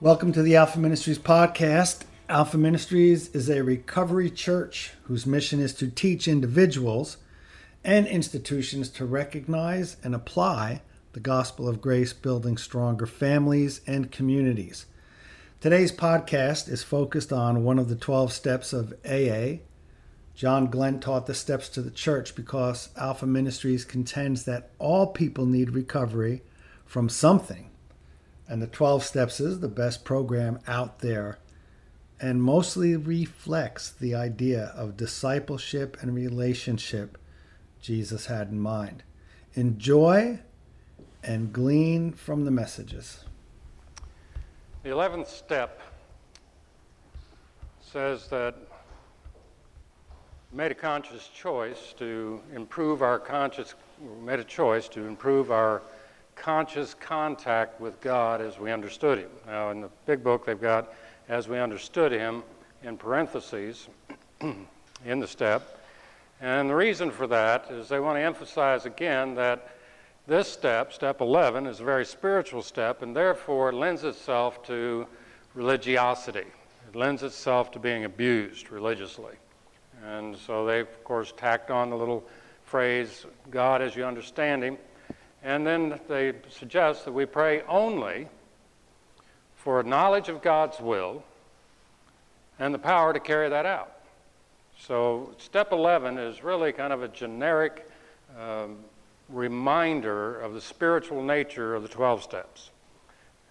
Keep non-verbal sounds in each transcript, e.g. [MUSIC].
Welcome to the Alpha Ministries podcast. Alpha Ministries is a recovery church whose mission is to teach individuals and institutions to recognize and apply the gospel of grace, building stronger families and communities. Today's podcast is focused on one of the 12 steps of AA. John Glenn taught the steps to the church because Alpha Ministries contends that all people need recovery from something and the 12 Steps is the best program out there and mostly reflects the idea of discipleship and relationship Jesus had in mind. Enjoy and glean from the messages. The 11th step says that made a conscious choice to improve our conscious made a choice to improve our conscious contact with God as we understood Him. Now, in the big book, they've got as we understood Him in parentheses [CLEARS THROAT] in the step. And the reason for that is they want to emphasize again that this step, step 11, is a very spiritual step and therefore lends itself to religiosity. It lends itself to being abused religiously. And so they've, of course, tacked on the little phrase, God as you understand Him. And then they suggest that we pray only for knowledge of God's will and the power to carry that out. So, step 11 is really kind of a generic um, reminder of the spiritual nature of the 12 steps.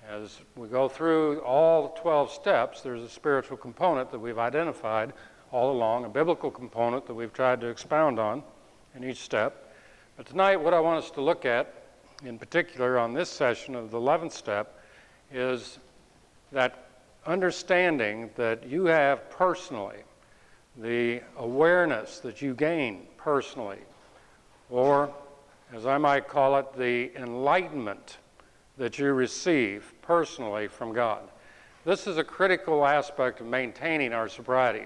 As we go through all 12 steps, there's a spiritual component that we've identified all along, a biblical component that we've tried to expound on in each step. But tonight, what I want us to look at, in particular on this session of the 11th step, is that understanding that you have personally, the awareness that you gain personally, or as I might call it, the enlightenment that you receive personally from God. This is a critical aspect of maintaining our sobriety.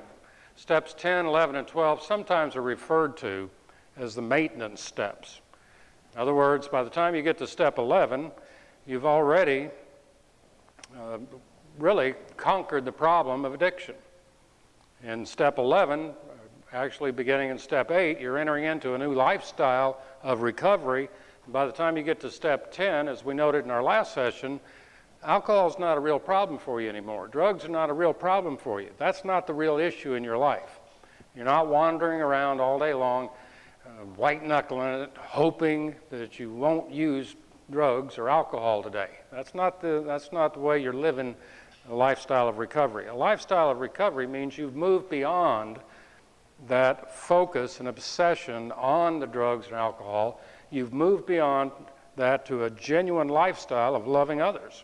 Steps 10, 11, and 12 sometimes are referred to as the maintenance steps. In other words, by the time you get to step 11, you've already uh, really conquered the problem of addiction. In step 11, actually beginning in step 8, you're entering into a new lifestyle of recovery. By the time you get to step 10, as we noted in our last session, alcohol is not a real problem for you anymore. Drugs are not a real problem for you. That's not the real issue in your life. You're not wandering around all day long white knuckling it, hoping that you won't use drugs or alcohol today. That's not the, that's not the way you're living a lifestyle of recovery. A lifestyle of recovery means you've moved beyond that focus and obsession on the drugs and alcohol. You've moved beyond that to a genuine lifestyle of loving others.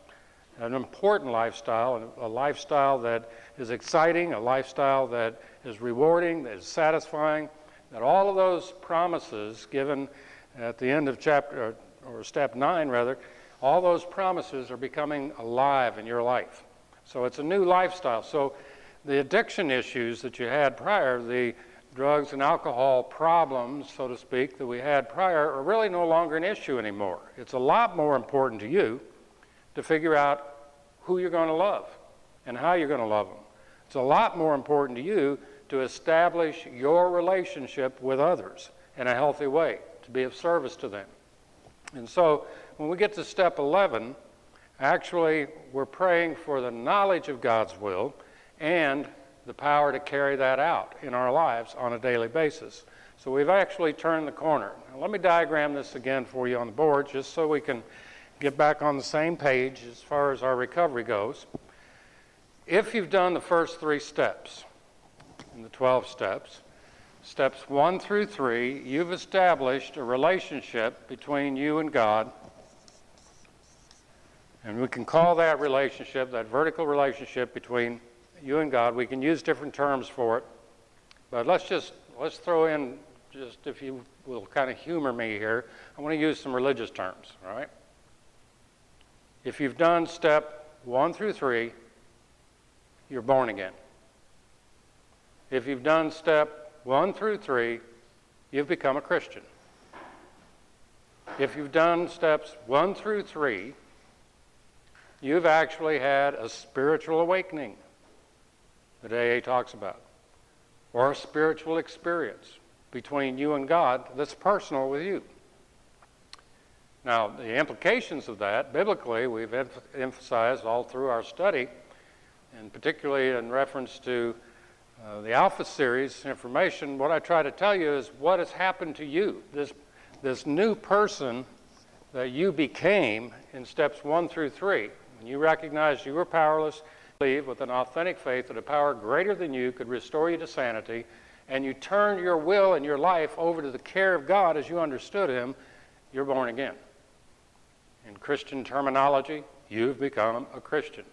An important lifestyle, a lifestyle that is exciting, a lifestyle that is rewarding, that is satisfying, that all of those promises given at the end of chapter, or step nine rather, all those promises are becoming alive in your life. So it's a new lifestyle. So the addiction issues that you had prior, the drugs and alcohol problems, so to speak, that we had prior, are really no longer an issue anymore. It's a lot more important to you to figure out who you're going to love and how you're going to love them. It's a lot more important to you to establish your relationship with others in a healthy way, to be of service to them. And so when we get to step 11, actually we're praying for the knowledge of God's will and the power to carry that out in our lives on a daily basis. So we've actually turned the corner. Now, let me diagram this again for you on the board just so we can get back on the same page as far as our recovery goes. If you've done the first three steps, in the 12 steps. Steps 1 through 3, you've established a relationship between you and God. And we can call that relationship, that vertical relationship between you and God, we can use different terms for it. But let's just let's throw in just if you will kind of humor me here, I want to use some religious terms, all right? If you've done step 1 through 3, you're born again. If you've done step one through three, you've become a Christian. If you've done steps one through three, you've actually had a spiritual awakening that AA talks about, or a spiritual experience between you and God that's personal with you. Now, the implications of that, biblically, we've em- emphasized all through our study, and particularly in reference to uh, the Alpha series information, what I try to tell you is what has happened to you. This, this new person that you became in steps one through three. When you recognized you were powerless, believe with an authentic faith that a power greater than you could restore you to sanity, and you turned your will and your life over to the care of God as you understood Him, you're born again. In Christian terminology, you've become a Christian.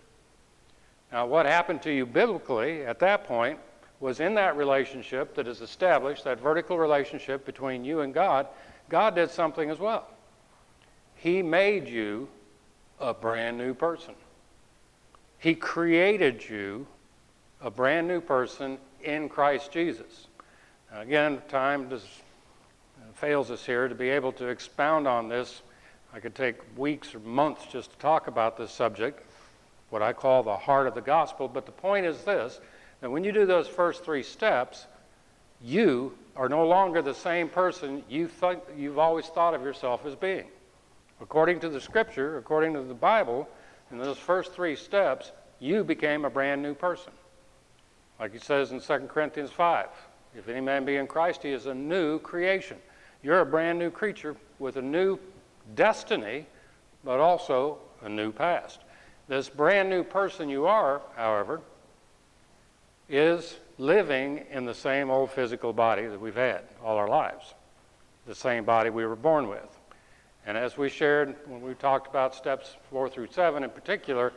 Now, what happened to you biblically at that point was in that relationship that is established, that vertical relationship between you and God, God did something as well. He made you a brand new person. He created you a brand new person in Christ Jesus. Now, again, time does, fails us here to be able to expound on this. I could take weeks or months just to talk about this subject, what I call the heart of the gospel. But the point is this that when you do those first three steps, you are no longer the same person you th- you've always thought of yourself as being. According to the scripture, according to the Bible, in those first three steps, you became a brand new person. Like he says in 2 Corinthians 5 if any man be in Christ, he is a new creation. You're a brand new creature with a new destiny, but also a new past. This brand new person you are, however, is living in the same old physical body that we've had all our lives, the same body we were born with. And as we shared when we talked about steps four through seven in particular,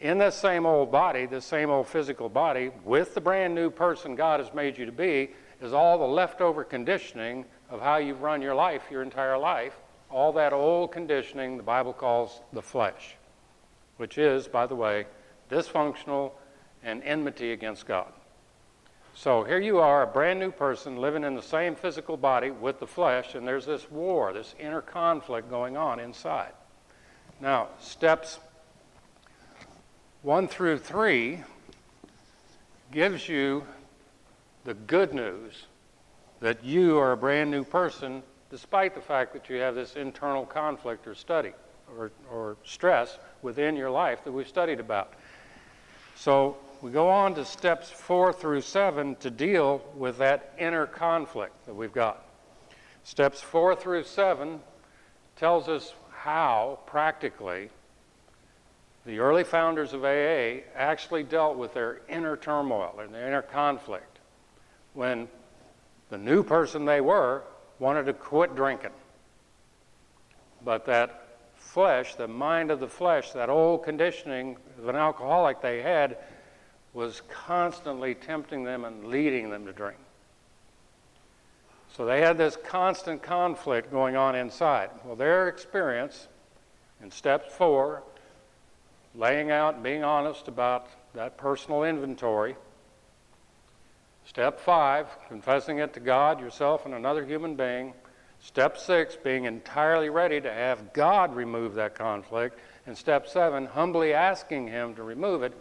in this same old body, this same old physical body, with the brand new person God has made you to be, is all the leftover conditioning of how you've run your life your entire life. All that old conditioning the Bible calls the flesh, which is, by the way, dysfunctional and enmity against God. So here you are, a brand new person living in the same physical body with the flesh, and there's this war, this inner conflict going on inside. Now, steps one through three gives you the good news that you are a brand new person despite the fact that you have this internal conflict or study or, or stress within your life that we've studied about. So we go on to steps four through seven to deal with that inner conflict that we've got. Steps four through seven tells us how practically the early founders of AA actually dealt with their inner turmoil and their inner conflict when the new person they were wanted to quit drinking. But that flesh, the mind of the flesh, that old conditioning of an alcoholic they had, was constantly tempting them and leading them to drink. So they had this constant conflict going on inside. Well, their experience in step four, laying out and being honest about that personal inventory. Step five, confessing it to God, yourself, and another human being. Step six, being entirely ready to have God remove that conflict. And step seven, humbly asking Him to remove it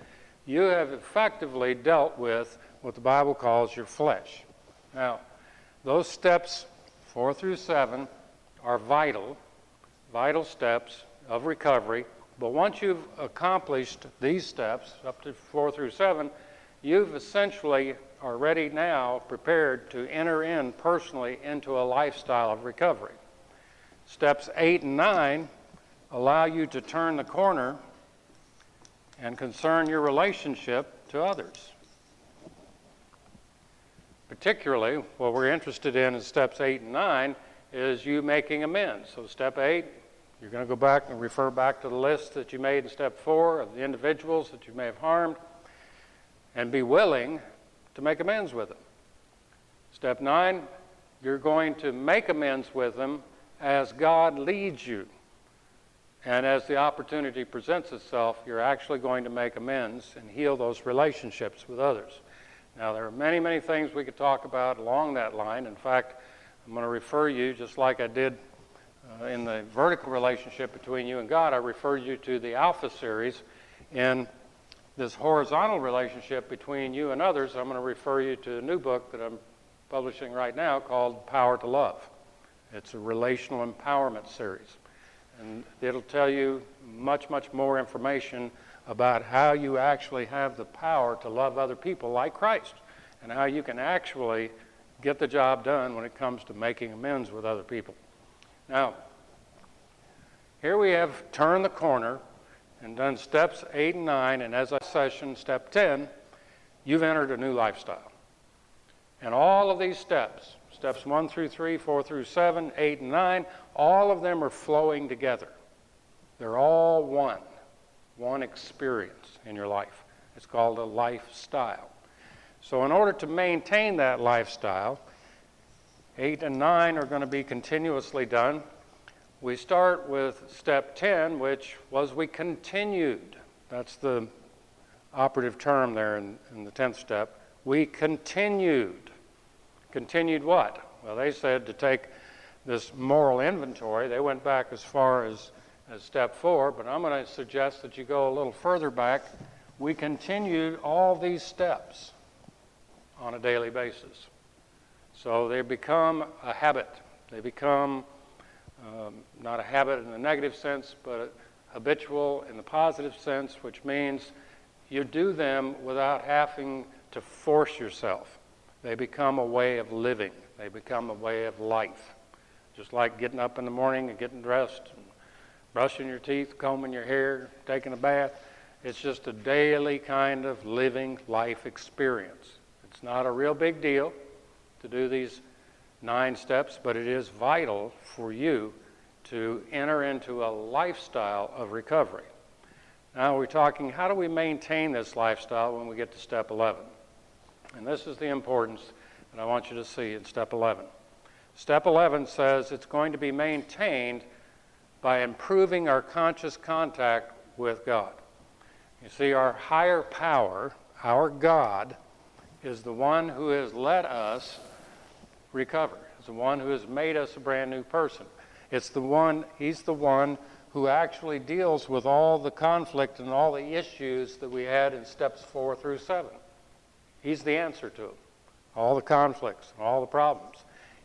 you have effectively dealt with what the Bible calls your flesh. Now, those steps, four through seven, are vital, vital steps of recovery. But once you've accomplished these steps, up to four through seven, you've essentially are ready now, prepared to enter in personally into a lifestyle of recovery. Steps eight and nine allow you to turn the corner and concern your relationship to others. Particularly, what we're interested in in steps eight and nine is you making amends. So, step eight, you're going to go back and refer back to the list that you made in step four of the individuals that you may have harmed and be willing to make amends with them. Step nine, you're going to make amends with them as God leads you. And as the opportunity presents itself, you're actually going to make amends and heal those relationships with others. Now, there are many, many things we could talk about along that line. In fact, I'm going to refer you, just like I did uh, in the vertical relationship between you and God, I refer you to the Alpha series. In this horizontal relationship between you and others, I'm going to refer you to a new book that I'm publishing right now called Power to Love. It's a relational empowerment series. And it'll tell you much, much more information about how you actually have the power to love other people like Christ and how you can actually get the job done when it comes to making amends with other people. Now, here we have turned the corner and done steps 8 and 9, and as I session step 10, you've entered a new lifestyle. And all of these steps, steps 1 through 3, 4 through 7, 8 and 9, all of them are flowing together. They're all one, one experience in your life. It's called a lifestyle. So, in order to maintain that lifestyle, 8 and 9 are going to be continuously done. We start with step 10, which was we continued. That's the operative term there in, in the 10th step. We continued. Continued what? Well, they said to take this moral inventory. They went back as far as, as step four, but I'm going to suggest that you go a little further back. We continued all these steps on a daily basis. So they become a habit. They become um, not a habit in the negative sense, but habitual in the positive sense, which means you do them without having to force yourself. They become a way of living, they become a way of life. Just like getting up in the morning and getting dressed, and brushing your teeth, combing your hair, taking a bath. It's just a daily kind of living life experience. It's not a real big deal to do these nine steps, but it is vital for you to enter into a lifestyle of recovery. Now we're talking how do we maintain this lifestyle when we get to step 11? And this is the importance that I want you to see in step 11. Step 11 says it's going to be maintained by improving our conscious contact with God. You see, our higher power, our God, is the one who has let us recover. It's the one who has made us a brand new person. It's the one, he's the one who actually deals with all the conflict and all the issues that we had in steps four through seven. He's the answer to them, all the conflicts and all the problems.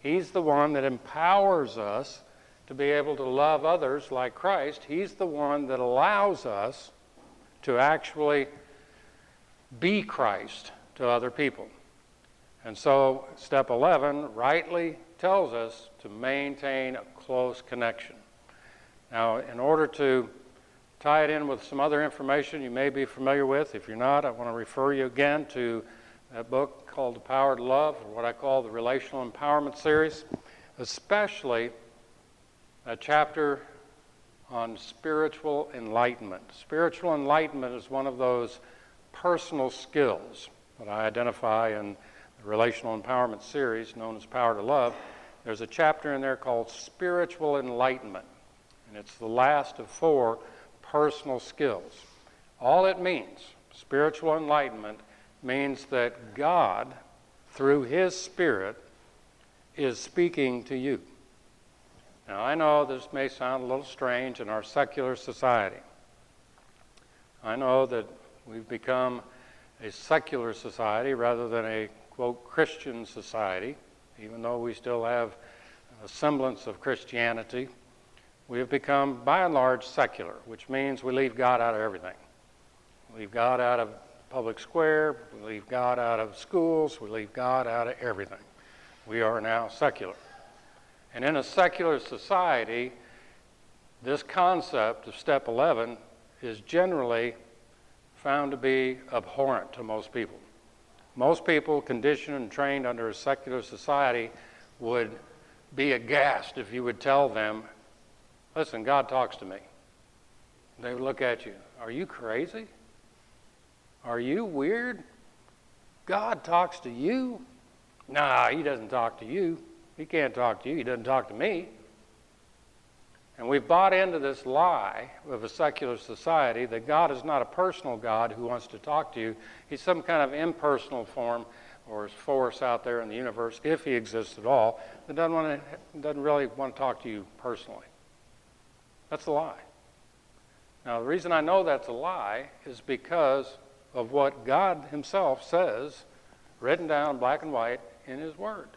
He's the one that empowers us to be able to love others like Christ. He's the one that allows us to actually be Christ to other people. And so, step 11 rightly tells us to maintain a close connection. Now, in order to tie it in with some other information you may be familiar with, if you're not, I want to refer you again to that book called The Power to Love, or what I call the Relational Empowerment Series, especially a chapter on spiritual enlightenment. Spiritual enlightenment is one of those personal skills that I identify in the Relational Empowerment series known as Power to Love. There's a chapter in there called Spiritual Enlightenment, and it's the last of four personal skills. All it means, spiritual enlightenment, means that God, through His Spirit, is speaking to you. Now, I know this may sound a little strange in our secular society. I know that we've become a secular society rather than a, quote, Christian society, even though we still have a semblance of Christianity. We have become, by and large, secular, which means we leave God out of everything. We leave God out of public square, we leave God out of schools, we leave God out of everything. We are now secular. And in a secular society, this concept of step 11 is generally found to be abhorrent to most people. Most people, conditioned and trained under a secular society, would be aghast if you would tell them, Listen, God talks to me. They would look at you, Are you crazy? Are you weird? God talks to you? Nah, He doesn't talk to you. He can't talk to you. He doesn't talk to me. And we've bought into this lie of a secular society that God is not a personal God who wants to talk to you. He's some kind of impersonal form or force out there in the universe, if he exists at all, that doesn't, want to, doesn't really want to talk to you personally. That's a lie. Now, the reason I know that's a lie is because of what God Himself says, written down black and white in His Word.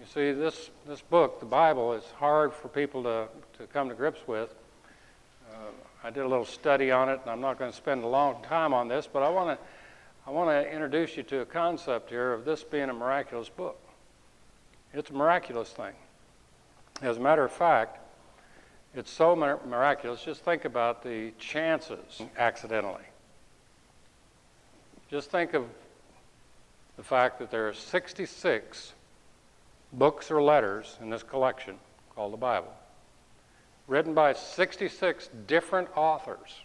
You see, this, this book, the Bible, is hard for people to, to come to grips with. Uh, I did a little study on it, and I'm not going to spend a long time on this, but I want to I want to introduce you to a concept here of this being a miraculous book. It's a miraculous thing. As a matter of fact, it's so miraculous, just think about the chances accidentally. Just think of the fact that there are 66 books or letters in this collection called the Bible, written by 66 different authors,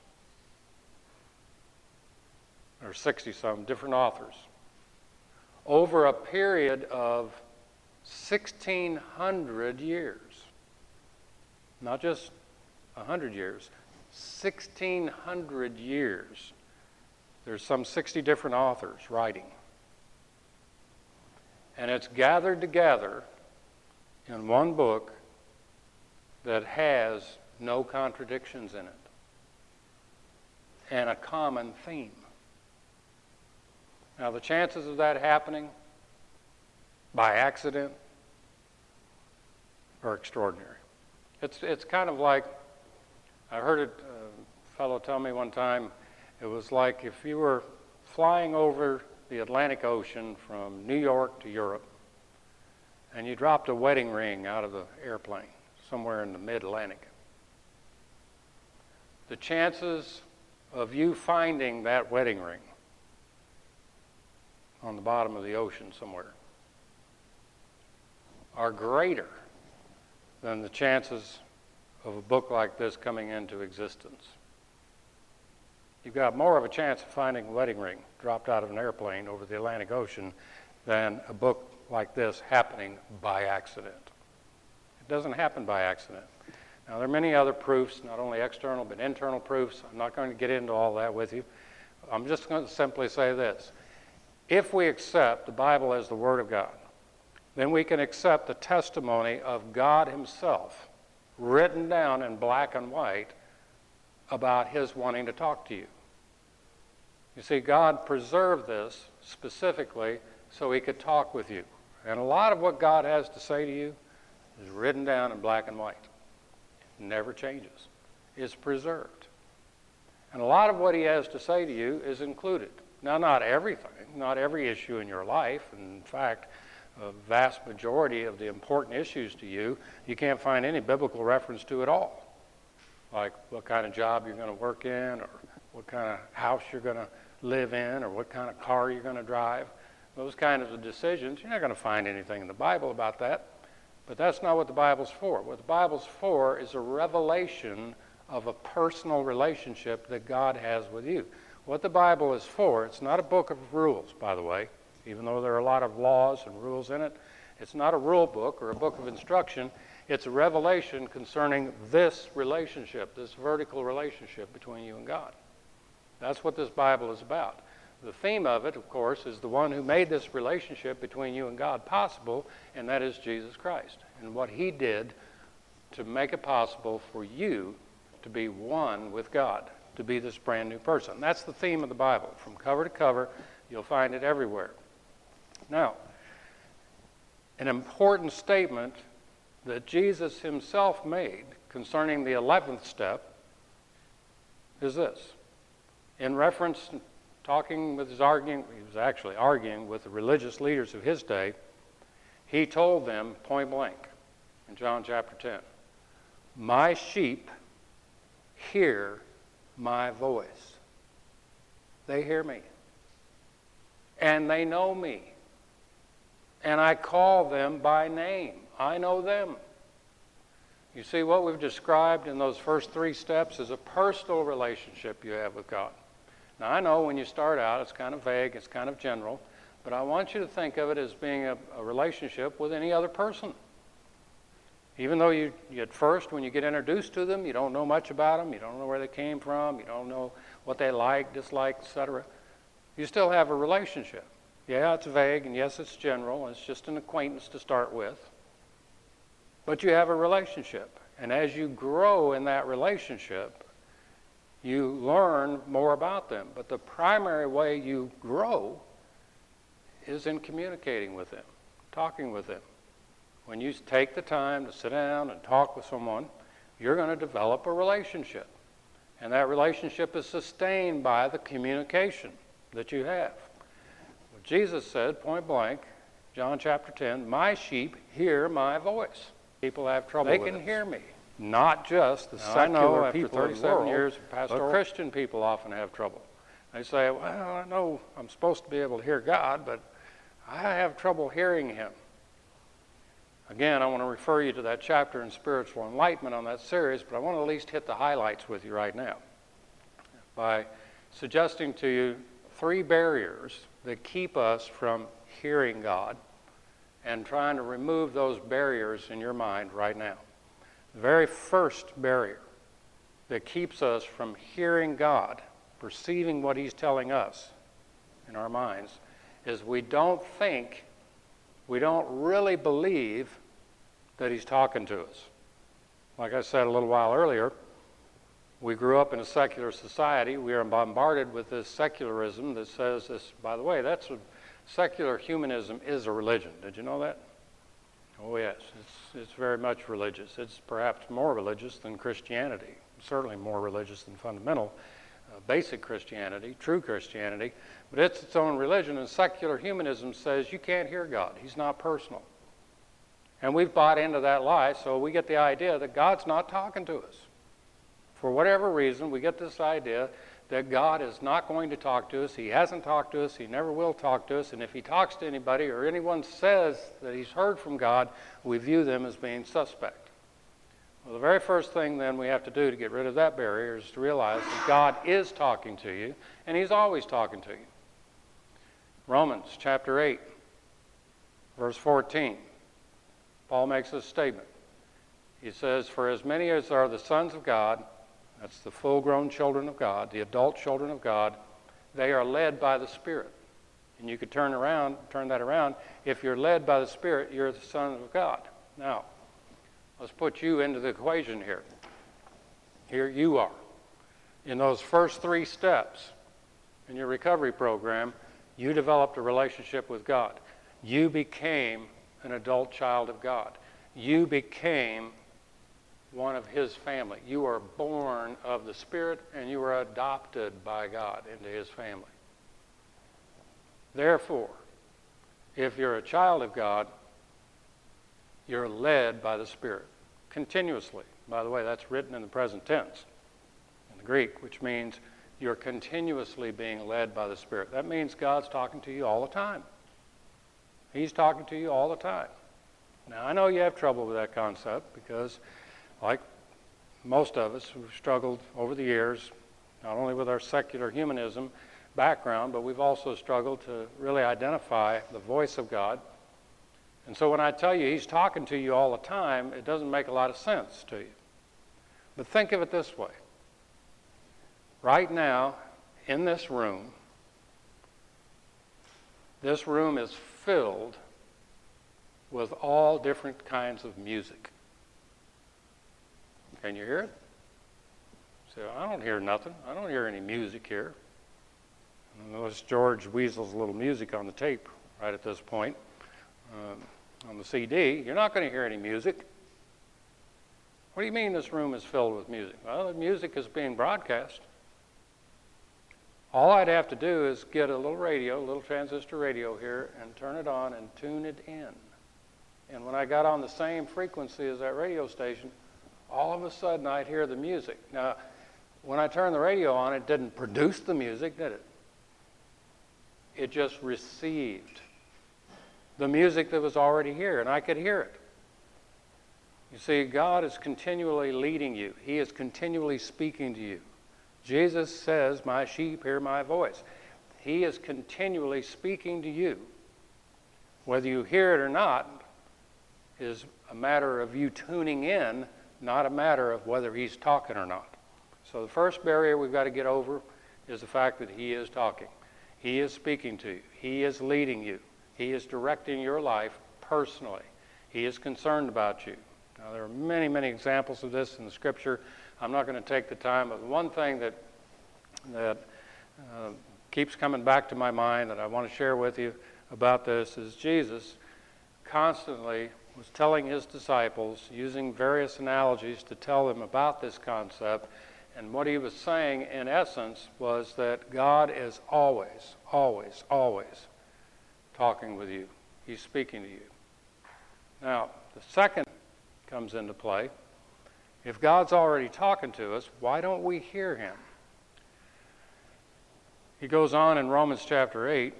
or 60 some different authors, over a period of 1,600 years. Not just 100 years, 1,600 years. There's some 60 different authors writing. And it's gathered together in one book that has no contradictions in it and a common theme. Now, the chances of that happening by accident are extraordinary. It's, it's kind of like, I heard a fellow tell me one time, it was like if you were flying over the Atlantic Ocean from New York to Europe, and you dropped a wedding ring out of the airplane somewhere in the mid Atlantic. The chances of you finding that wedding ring on the bottom of the ocean somewhere are greater than the chances of a book like this coming into existence. You've got more of a chance of finding a wedding ring dropped out of an airplane over the Atlantic Ocean than a book like this happening by accident. It doesn't happen by accident. Now, there are many other proofs, not only external but internal proofs. I'm not going to get into all that with you. I'm just going to simply say this. If we accept the Bible as the Word of God, then we can accept the testimony of God Himself written down in black and white about His wanting to talk to you. You see, God preserved this specifically so He could talk with you. And a lot of what God has to say to you is written down in black and white. It never changes, it's preserved. And a lot of what He has to say to you is included. Now, not everything, not every issue in your life. In fact, a vast majority of the important issues to you, you can't find any biblical reference to at all. Like what kind of job you're going to work in, or what kind of house you're going to live in, or what kind of car you're going to drive. Those kinds of decisions, you're not going to find anything in the Bible about that. But that's not what the Bible's for. What the Bible's for is a revelation of a personal relationship that God has with you. What the Bible is for, it's not a book of rules, by the way even though there are a lot of laws and rules in it. It's not a rule book or a book of instruction. It's a revelation concerning this relationship, this vertical relationship between you and God. That's what this Bible is about. The theme of it, of course, is the one who made this relationship between you and God possible, and that is Jesus Christ. And what he did to make it possible for you to be one with God, to be this brand new person. That's the theme of the Bible. From cover to cover, you'll find it everywhere. Now, an important statement that Jesus himself made concerning the 11th step is this. In reference, talking with his arguing, he was actually arguing with the religious leaders of his day, he told them point blank in John chapter 10 My sheep hear my voice. They hear me. And they know me and I call them by name. I know them. You see, what we've described in those first three steps is a personal relationship you have with God. Now, I know when you start out, it's kind of vague, it's kind of general, but I want you to think of it as being a, a relationship with any other person. Even though you, at first, when you get introduced to them, you don't know much about them, you don't know where they came from, you don't know what they like, dislike, etc., you still have a relationship. Yeah, it's vague, and yes, it's general, and it's just an acquaintance to start with. But you have a relationship. And as you grow in that relationship, you learn more about them. But the primary way you grow is in communicating with them, talking with them. When you take the time to sit down and talk with someone, you're going to develop a relationship. And that relationship is sustained by the communication that you have. Jesus said, point blank, John chapter 10, My sheep hear my voice. People have trouble. They can hear me. Not just the now, secular I know after people 37 world, years of pastoral, Christian people often have trouble. They say, Well, I know I'm supposed to be able to hear God, but I have trouble hearing Him. Again, I want to refer you to that chapter in Spiritual Enlightenment on that series, but I want to at least hit the highlights with you right now by suggesting to you three barriers that keep us from hearing God and trying to remove those barriers in your mind right now. The very first barrier that keeps us from hearing God, perceiving what He's telling us in our minds, is we don't think we don't really believe that he's talking to us. Like I said a little while earlier, we grew up in a secular society. We are bombarded with this secularism that says this, by the way, that's a, secular humanism is a religion. Did you know that? Oh, yes. It's, it's very much religious. It's perhaps more religious than Christianity, certainly more religious than fundamental, uh, basic Christianity, true Christianity. But it's its own religion, and secular humanism says you can't hear God. He's not personal. And we've bought into that lie, so we get the idea that God's not talking to us. For whatever reason, we get this idea that God is not going to talk to us. He hasn't talked to us. He never will talk to us. And if he talks to anybody or anyone says that he's heard from God, we view them as being suspect. Well, the very first thing then we have to do to get rid of that barrier is to realize that God is talking to you, and he's always talking to you. Romans chapter 8, verse 14. Paul makes a statement. He says, For as many as are the sons of God, that's the full grown children of God, the adult children of God, they are led by the Spirit. And you could turn around, turn that around. If you're led by the Spirit, you're the son of God. Now, let's put you into the equation here. Here you are. In those first three steps in your recovery program, you developed a relationship with God. You became an adult child of God. You became one of His family. You are born of the Spirit and you are adopted by God into His family. Therefore, if you're a child of God, you're led by the Spirit continuously. By the way, that's written in the present tense in the Greek, which means you're continuously being led by the Spirit. That means God's talking to you all the time. He's talking to you all the time. Now, I know you have trouble with that concept because, like most of us who've struggled over the years, not only with our secular humanism background, but we've also struggled to really identify the voice of God. And so when I tell you He's talking to you all the time, it doesn't make a lot of sense to you. But think of it this way right now, in this room, this room is filled with all different kinds of music. Can you hear it? So I don't hear nothing. I don't hear any music here. Notice George Weasel's little music on the tape right at this point. Um, on the CD, you're not going to hear any music. What do you mean this room is filled with music? Well, the music is being broadcast. All I'd have to do is get a little radio, a little transistor radio here, and turn it on and tune it in. And when I got on the same frequency as that radio station, all of a sudden I'd hear the music. Now, when I turned the radio on, it didn't produce the music, did it? It just received the music that was already here, and I could hear it. You see, God is continually leading you, He is continually speaking to you. Jesus says, My sheep hear my voice. He is continually speaking to you. Whether you hear it or not is a matter of you tuning in, not a matter of whether he's talking or not. So the first barrier we've got to get over is the fact that he is talking. He is speaking to you. He is leading you. He is directing your life personally. He is concerned about you. Now, there are many, many examples of this in the Scripture. I'm not going to take the time, but one thing that that uh, keeps coming back to my mind that I want to share with you about this is Jesus constantly was telling his disciples, using various analogies to tell them about this concept. And what he was saying, in essence, was that God is always, always, always talking with you. He's speaking to you. Now, the second comes into play. If God's already talking to us, why don't we hear him? He goes on in Romans chapter 8,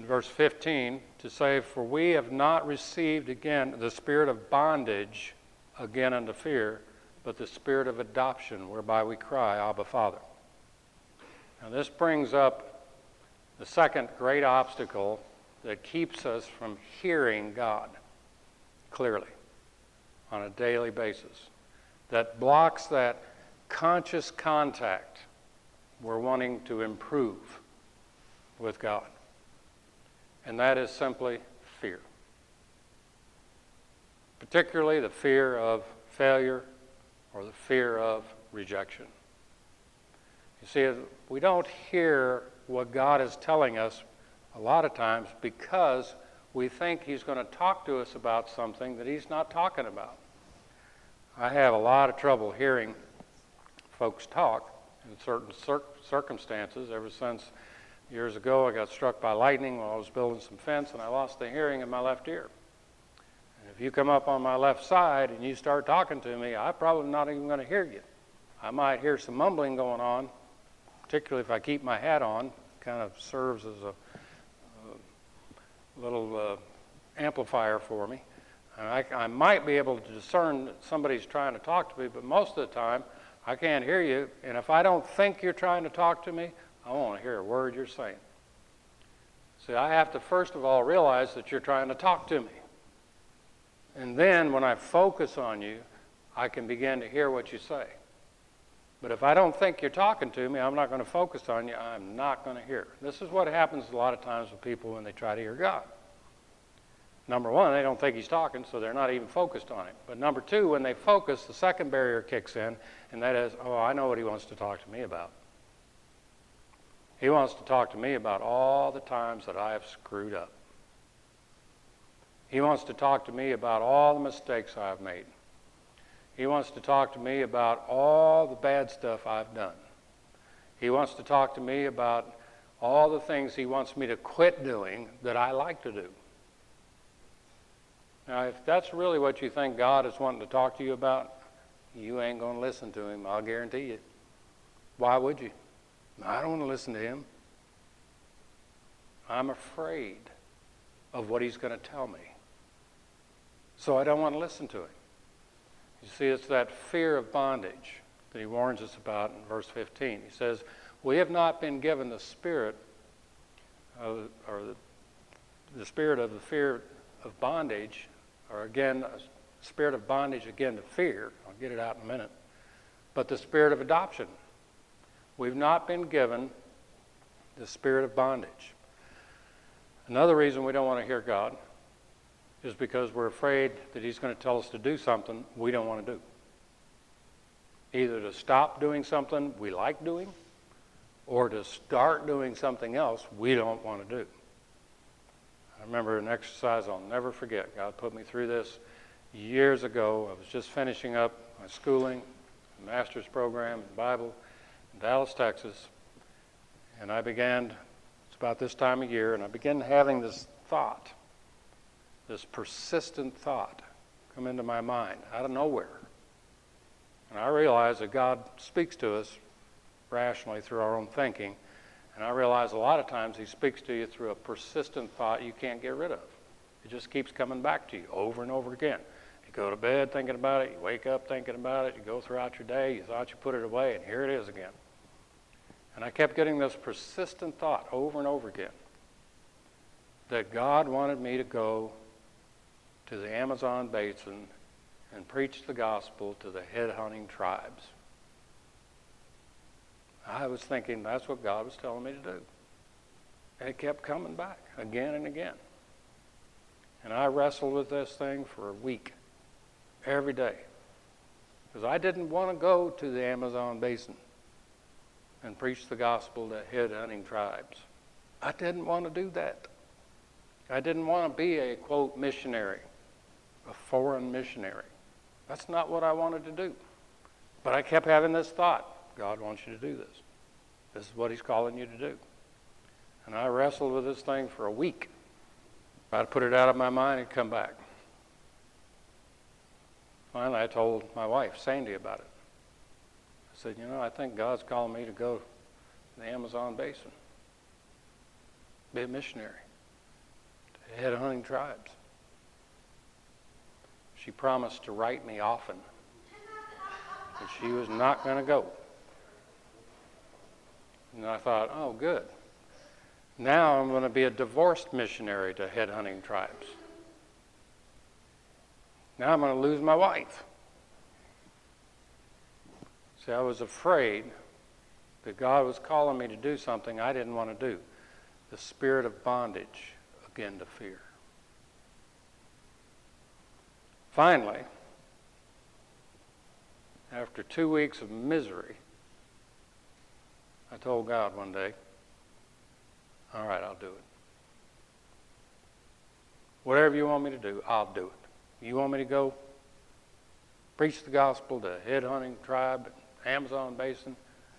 in verse 15, to say, For we have not received again the spirit of bondage again unto fear, but the spirit of adoption, whereby we cry, Abba, Father. Now, this brings up the second great obstacle that keeps us from hearing God clearly on a daily basis, that blocks that conscious contact we're wanting to improve with God. And that is simply fear. Particularly the fear of failure or the fear of rejection. You see, we don't hear what God is telling us a lot of times because we think He's going to talk to us about something that He's not talking about. I have a lot of trouble hearing folks talk in certain cir- circumstances. Ever since years ago, I got struck by lightning while I was building some fence, and I lost the hearing in my left ear. And if you come up on my left side and you start talking to me, I'm probably not even going to hear you. I might hear some mumbling going on, particularly if I keep my hat on. It Kind of serves as a, a little uh, amplifier for me. And I, I might be able to discern that somebody's trying to talk to me, but most of the time, I can't hear you, and if I don't think you're trying to talk to me, I won't hear a word you're saying. See, I have to first of all realize that you're trying to talk to me. And then when I focus on you, I can begin to hear what you say. But if I don't think you're talking to me, I'm not going to focus on you. I'm not going to hear. This is what happens a lot of times with people when they try to hear God. Number one, they don't think he's talking, so they're not even focused on it. But number two, when they focus, the second barrier kicks in, and that is, oh, I know what he wants to talk to me about. He wants to talk to me about all the times that I have screwed up. He wants to talk to me about all the mistakes I've made. He wants to talk to me about all the bad stuff I've done. He wants to talk to me about all the things he wants me to quit doing that I like to do. Now, if that's really what you think God is wanting to talk to you about, you ain't going to listen to him, I'll guarantee you. Why would you? I don't want to listen to him. I'm afraid of what he's going to tell me. So I don't want to listen to him. You see, it's that fear of bondage that he warns us about in verse 15. He says, We have not been given the spirit of, or the, the spirit of the fear of bondage, or again, spirit of bondage again to fear. I'll get it out in a minute. But the spirit of adoption. We've not been given the spirit of bondage. Another reason we don't want to hear God is because we're afraid that He's going to tell us to do something we don't want to do. Either to stop doing something we like doing or to start doing something else we don't want to do. I remember an exercise I'll never forget. God put me through this years ago. I was just finishing up my schooling, master's program in Bible Dallas, Texas, and I began, it's about this time of year, and I began having this thought, this persistent thought come into my mind out of nowhere. And I realized that God speaks to us rationally through our own thinking. And I realize a lot of times He speaks to you through a persistent thought you can't get rid of. It just keeps coming back to you over and over again. You go to bed thinking about it, you wake up thinking about it, you go throughout your day, you thought you put it away, and here it is again. And I kept getting this persistent thought over and over again that God wanted me to go to the Amazon basin and preach the gospel to the headhunting tribes. I was thinking that's what God was telling me to do. And it kept coming back again and again. And I wrestled with this thing for a week, every day. Because I didn't want to go to the Amazon basin and preach the gospel to head hunting tribes. I didn't want to do that. I didn't want to be a, quote, missionary, a foreign missionary. That's not what I wanted to do. But I kept having this thought God wants you to do this. This is what He's calling you to do. And I wrestled with this thing for a week. I'd put it out of my mind and come back. Finally, I told my wife, Sandy, about it. Said, You know, I think God's calling me to go to the Amazon basin, be a missionary, to head hunting tribes. She promised to write me often, but she was not going to go. And I thought, oh, good. Now I'm going to be a divorced missionary to head hunting tribes. Now I'm going to lose my wife. See, I was afraid that God was calling me to do something I didn't want to do. The spirit of bondage again to fear. Finally, after two weeks of misery, I told God one day, all right, I'll do it. Whatever you want me to do, I'll do it. You want me to go preach the gospel to head hunting tribe, Amazon basin,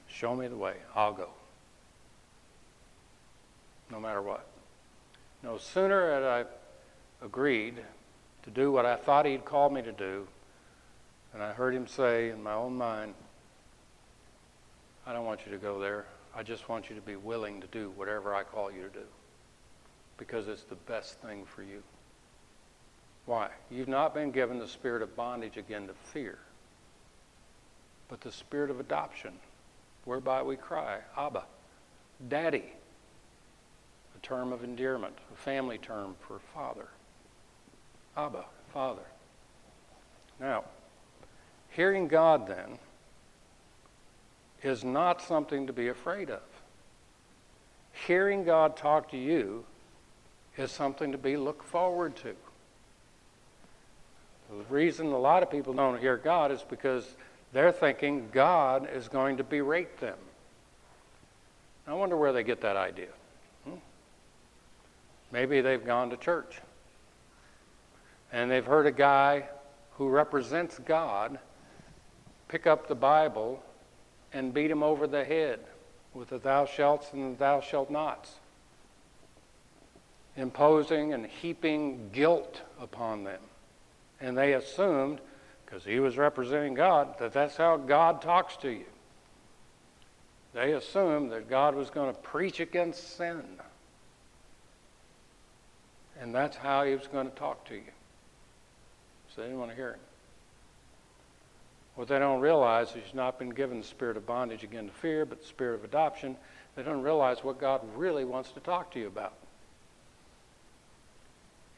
show me the way. I'll go. No matter what. No sooner had I agreed to do what I thought he'd called me to do, and I heard him say in my own mind, I don't want you to go there. I just want you to be willing to do whatever I call you to do because it's the best thing for you. Why? You've not been given the spirit of bondage again to fear, but the spirit of adoption, whereby we cry, Abba, Daddy, a term of endearment, a family term for father. Abba, Father. Now, hearing God then is not something to be afraid of. Hearing God talk to you is something to be looked forward to. The reason a lot of people don't hear God is because they're thinking God is going to berate them. I wonder where they get that idea. Hmm? Maybe they've gone to church and they've heard a guy who represents God pick up the Bible and beat him over the head with the thou shalt and the thou shalt nots, imposing and heaping guilt upon them. And they assumed, because he was representing God, that that's how God talks to you. They assumed that God was going to preach against sin. And that's how he was going to talk to you. So they didn't want to hear him. What they don't realize is he's not been given the spirit of bondage again to fear, but the spirit of adoption. They don't realize what God really wants to talk to you about.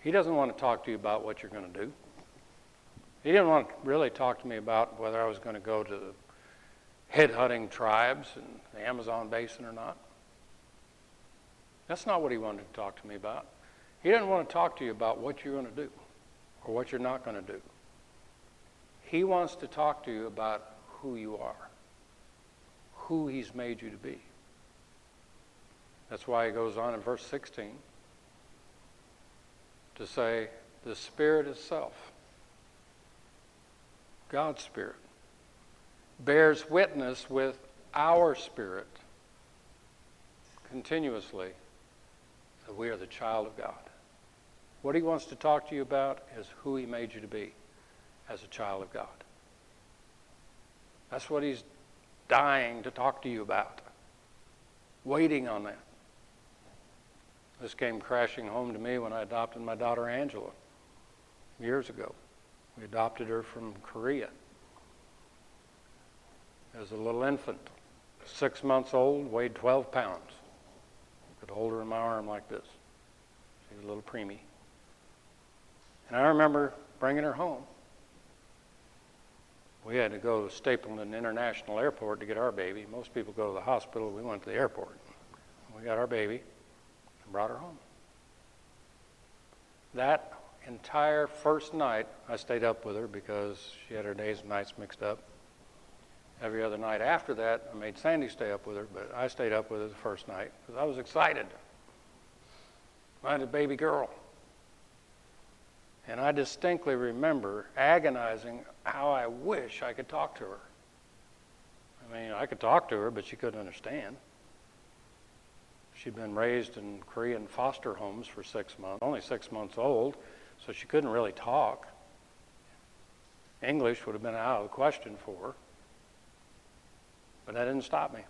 He doesn't want to talk to you about what you're going to do. He didn't want to really talk to me about whether I was going to go to the head hunting tribes in the Amazon basin or not. That's not what he wanted to talk to me about. He didn't want to talk to you about what you're going to do or what you're not going to do. He wants to talk to you about who you are, who He's made you to be. That's why he goes on in verse 16 to say, the Spirit itself, God's Spirit, bears witness with our spirit continuously that we are the child of God. What he wants to talk to you about is who he made you to be as a child of God. That's what he's dying to talk to you about, waiting on that. This came crashing home to me when I adopted my daughter Angela years ago. We adopted her from Korea as a little infant, six months old, weighed 12 pounds. Could hold her in my arm like this. She was a little preemie. And I remember bringing her home. We had to go to Stapleton International Airport to get our baby. Most people go to the hospital. We went to the airport. We got our baby and brought her home. That entire first night, I stayed up with her because she had her days and nights mixed up. Every other night after that, I made Sandy stay up with her, but I stayed up with her the first night because I was excited. I had a baby girl. And I distinctly remember agonizing how I wish I could talk to her. I mean, I could talk to her, but she couldn't understand. She'd been raised in Korean foster homes for six months, only six months old, so she couldn't really talk. English would have been out of the question for her. But that didn't stop me.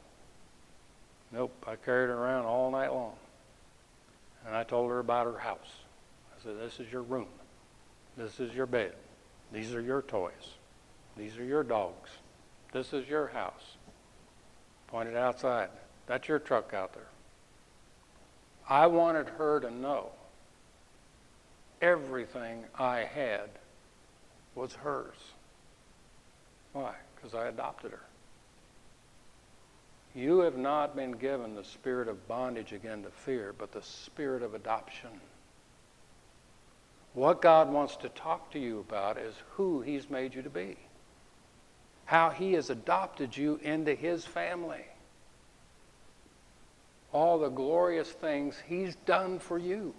Nope, I carried her around all night long. And I told her about her house. I said, This is your room. This is your bed. These are your toys. These are your dogs. This is your house. Pointed outside. That's your truck out there. I wanted her to know everything I had was hers. Why? Because I adopted her. You have not been given the spirit of bondage again to fear, but the spirit of adoption. What God wants to talk to you about is who He's made you to be, how He has adopted you into His family, all the glorious things He's done for you.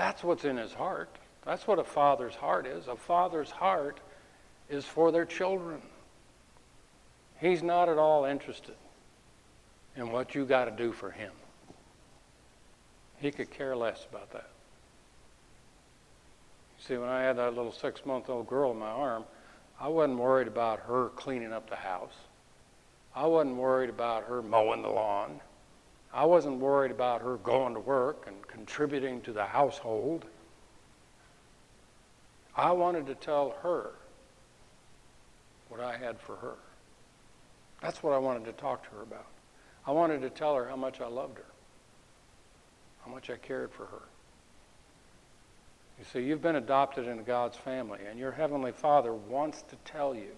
That's what's in His heart. That's what a father's heart is. A father's heart is for their children. He's not at all interested in what you got to do for him. He could care less about that. See, when I had that little six month old girl in my arm, I wasn't worried about her cleaning up the house. I wasn't worried about her mowing the lawn. I wasn't worried about her going to work and contributing to the household. I wanted to tell her what I had for her. That's what I wanted to talk to her about. I wanted to tell her how much I loved her, how much I cared for her. You see, you've been adopted into God's family, and your Heavenly Father wants to tell you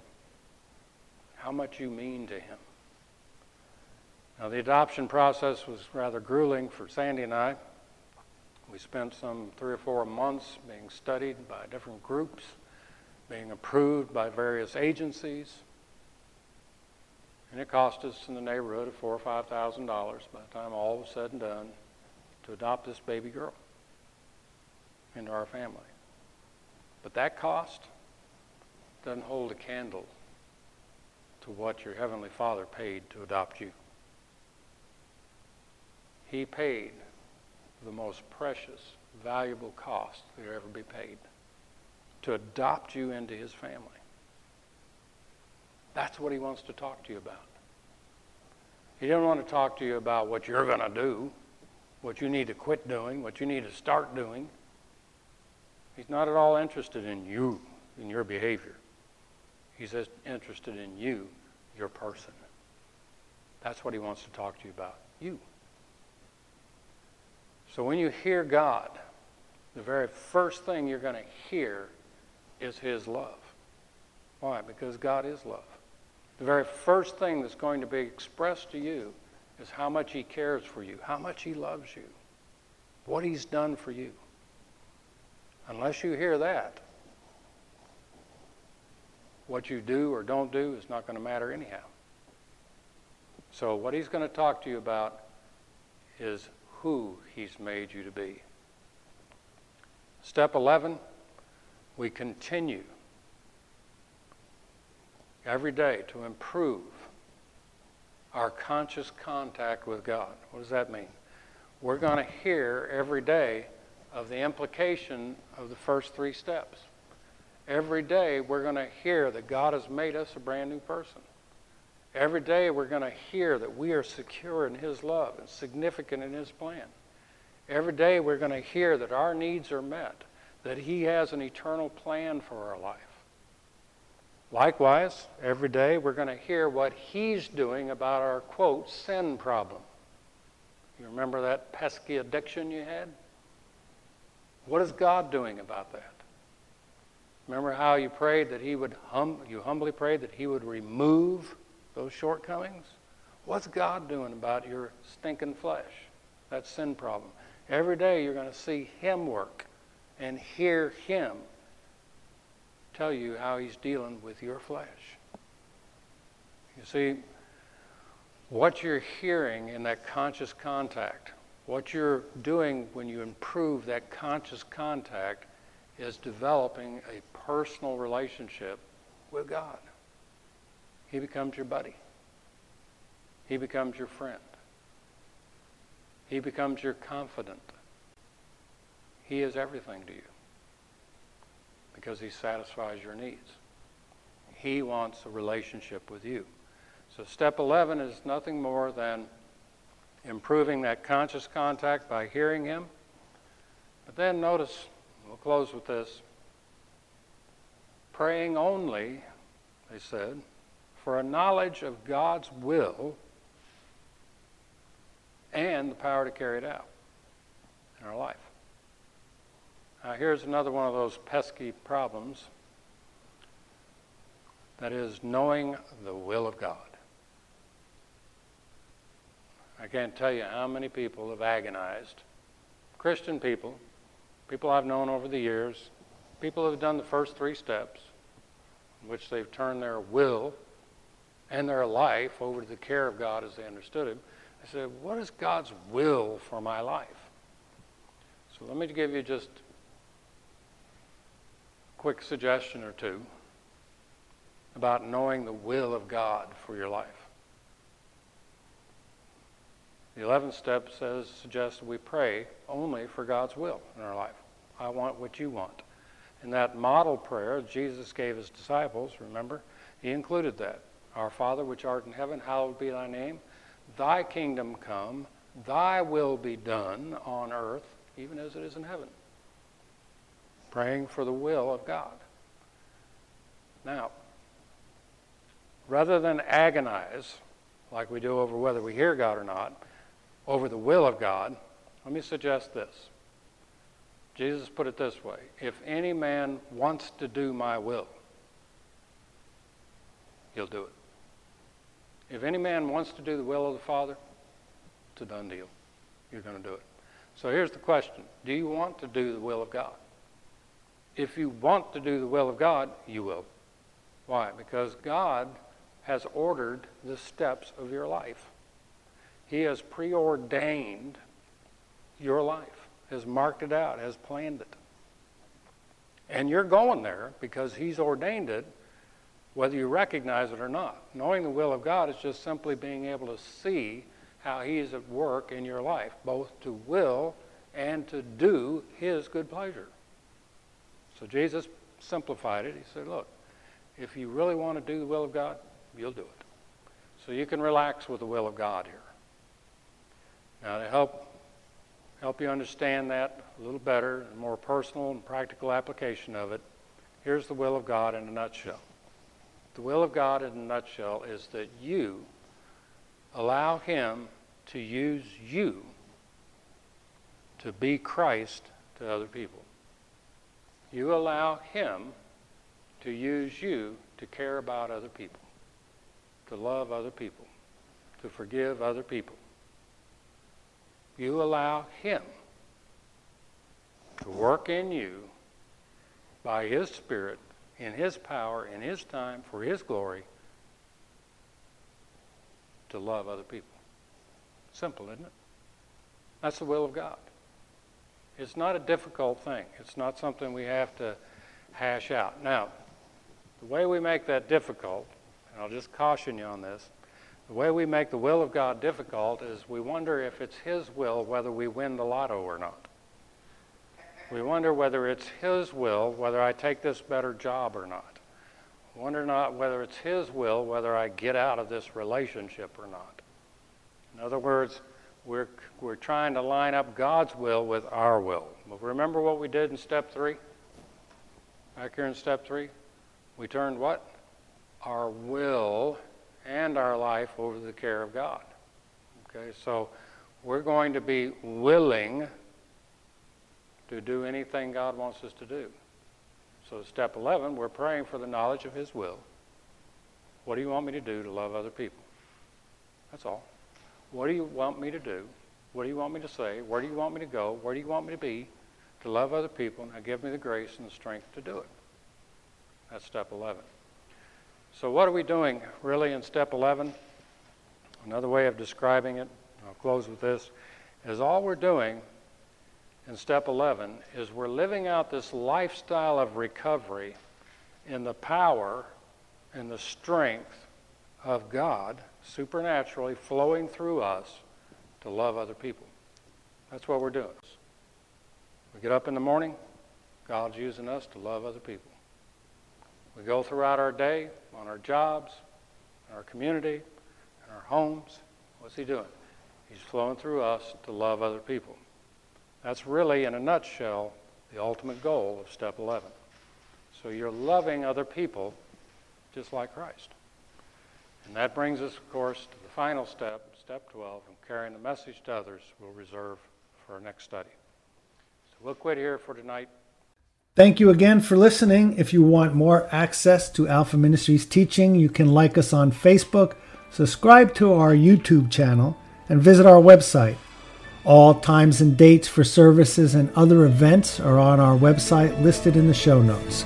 how much you mean to Him. Now, the adoption process was rather grueling for Sandy and I. We spent some three or four months being studied by different groups, being approved by various agencies. And it cost us in the neighborhood of four or five thousand dollars by the time all was said and done to adopt this baby girl into our family. But that cost doesn't hold a candle to what your Heavenly Father paid to adopt you. He paid the most precious, valuable cost that ever be paid to adopt you into His family. That's what he wants to talk to you about. He doesn't want to talk to you about what you're going to do, what you need to quit doing, what you need to start doing. He's not at all interested in you, in your behavior. He's interested in you, your person. That's what he wants to talk to you about, you. So when you hear God, the very first thing you're going to hear is his love. Why? Because God is love. The very first thing that's going to be expressed to you is how much He cares for you, how much He loves you, what He's done for you. Unless you hear that, what you do or don't do is not going to matter anyhow. So, what He's going to talk to you about is who He's made you to be. Step 11, we continue every day to improve our conscious contact with God. What does that mean? We're going to hear every day of the implication of the first three steps. Every day we're going to hear that God has made us a brand new person. Every day we're going to hear that we are secure in His love and significant in His plan. Every day we're going to hear that our needs are met, that He has an eternal plan for our life. Likewise, every day we're going to hear what he's doing about our, quote, sin problem. You remember that pesky addiction you had? What is God doing about that? Remember how you prayed that he would hum, you humbly prayed that he would remove those shortcomings? What's God doing about your stinking flesh? That sin problem. Every day you're going to see him work and hear him tell you how he's dealing with your flesh. You see, what you're hearing in that conscious contact, what you're doing when you improve that conscious contact, is developing a personal relationship with God. He becomes your buddy. He becomes your friend. He becomes your confidant. He is everything to you because he satisfies your needs. He wants a relationship with you. So, step 11 is nothing more than improving that conscious contact by hearing him. But then notice, we'll close with this praying only, they said, for a knowledge of God's will and the power to carry it out in our life. Now, here's another one of those pesky problems that is knowing the will of God. I can't tell you how many people have agonized. Christian people, people I've known over the years, people who have done the first three steps, in which they've turned their will and their life over to the care of God as they understood Him. I said, What is God's will for my life? So let me give you just a quick suggestion or two about knowing the will of God for your life. The 11th step says, suggests we pray only for God's will in our life. I want what you want. In that model prayer Jesus gave his disciples, remember, he included that. Our Father which art in heaven, hallowed be thy name. Thy kingdom come, thy will be done on earth, even as it is in heaven. Praying for the will of God. Now, rather than agonize like we do over whether we hear God or not, over the will of God, let me suggest this. Jesus put it this way If any man wants to do my will, he'll do it. If any man wants to do the will of the Father, it's a done deal. You're going to do it. So here's the question Do you want to do the will of God? If you want to do the will of God, you will. Why? Because God has ordered the steps of your life. He has preordained your life, has marked it out, has planned it. And you're going there because He's ordained it, whether you recognize it or not. Knowing the will of God is just simply being able to see how He is at work in your life, both to will and to do His good pleasure. So Jesus simplified it. He said, Look, if you really want to do the will of God, you'll do it. So you can relax with the will of God here. Now, to help, help you understand that a little better, a more personal and practical application of it, here's the will of God in a nutshell. The will of God in a nutshell is that you allow Him to use you to be Christ to other people. You allow Him to use you to care about other people, to love other people, to forgive other people you allow Him to work in you by His Spirit, in His power, in His time, for His glory, to love other people. Simple, isn't it? That's the will of God. It's not a difficult thing. It's not something we have to hash out. Now, the way we make that difficult, and I'll just caution you on this, the way we make the will of God difficult is we wonder if it's His will whether we win the lotto or not. We wonder whether it's His will whether I take this better job or not. Wonder not whether it's His will whether I get out of this relationship or not. In other words, we're, we're trying to line up God's will with our will. But remember what we did in step three? Back here in step three? We turned what? Our will and our life over to the care of God. Okay, so we're going to be willing to do anything God wants us to do. So, step 11, we're praying for the knowledge of His will. What do you want me to do to love other people? That's all. What do you want me to do? What do you want me to say? Where do you want me to go? Where do you want me to be to love other people? Now give me the grace and the strength to do it. That's step 11. So, what are we doing really in step 11? Another way of describing it, I'll close with this, is all we're doing in step 11 is we're living out this lifestyle of recovery in the power and the strength of God supernaturally flowing through us to love other people. That's what we're doing. We get up in the morning, God's using us to love other people. We go throughout our day, on our jobs, in our community, in our homes. What's He doing? He's flowing through us to love other people. That's really, in a nutshell, the ultimate goal of step 11. So you're loving other people just like Christ. And that brings us, of course, to the final step, step 12, and carrying the message to others we'll reserve for our next study. So we'll quit here for tonight. Thank you again for listening. If you want more access to Alpha Ministries teaching, you can like us on Facebook, subscribe to our YouTube channel, and visit our website. All times and dates for services and other events are on our website listed in the show notes.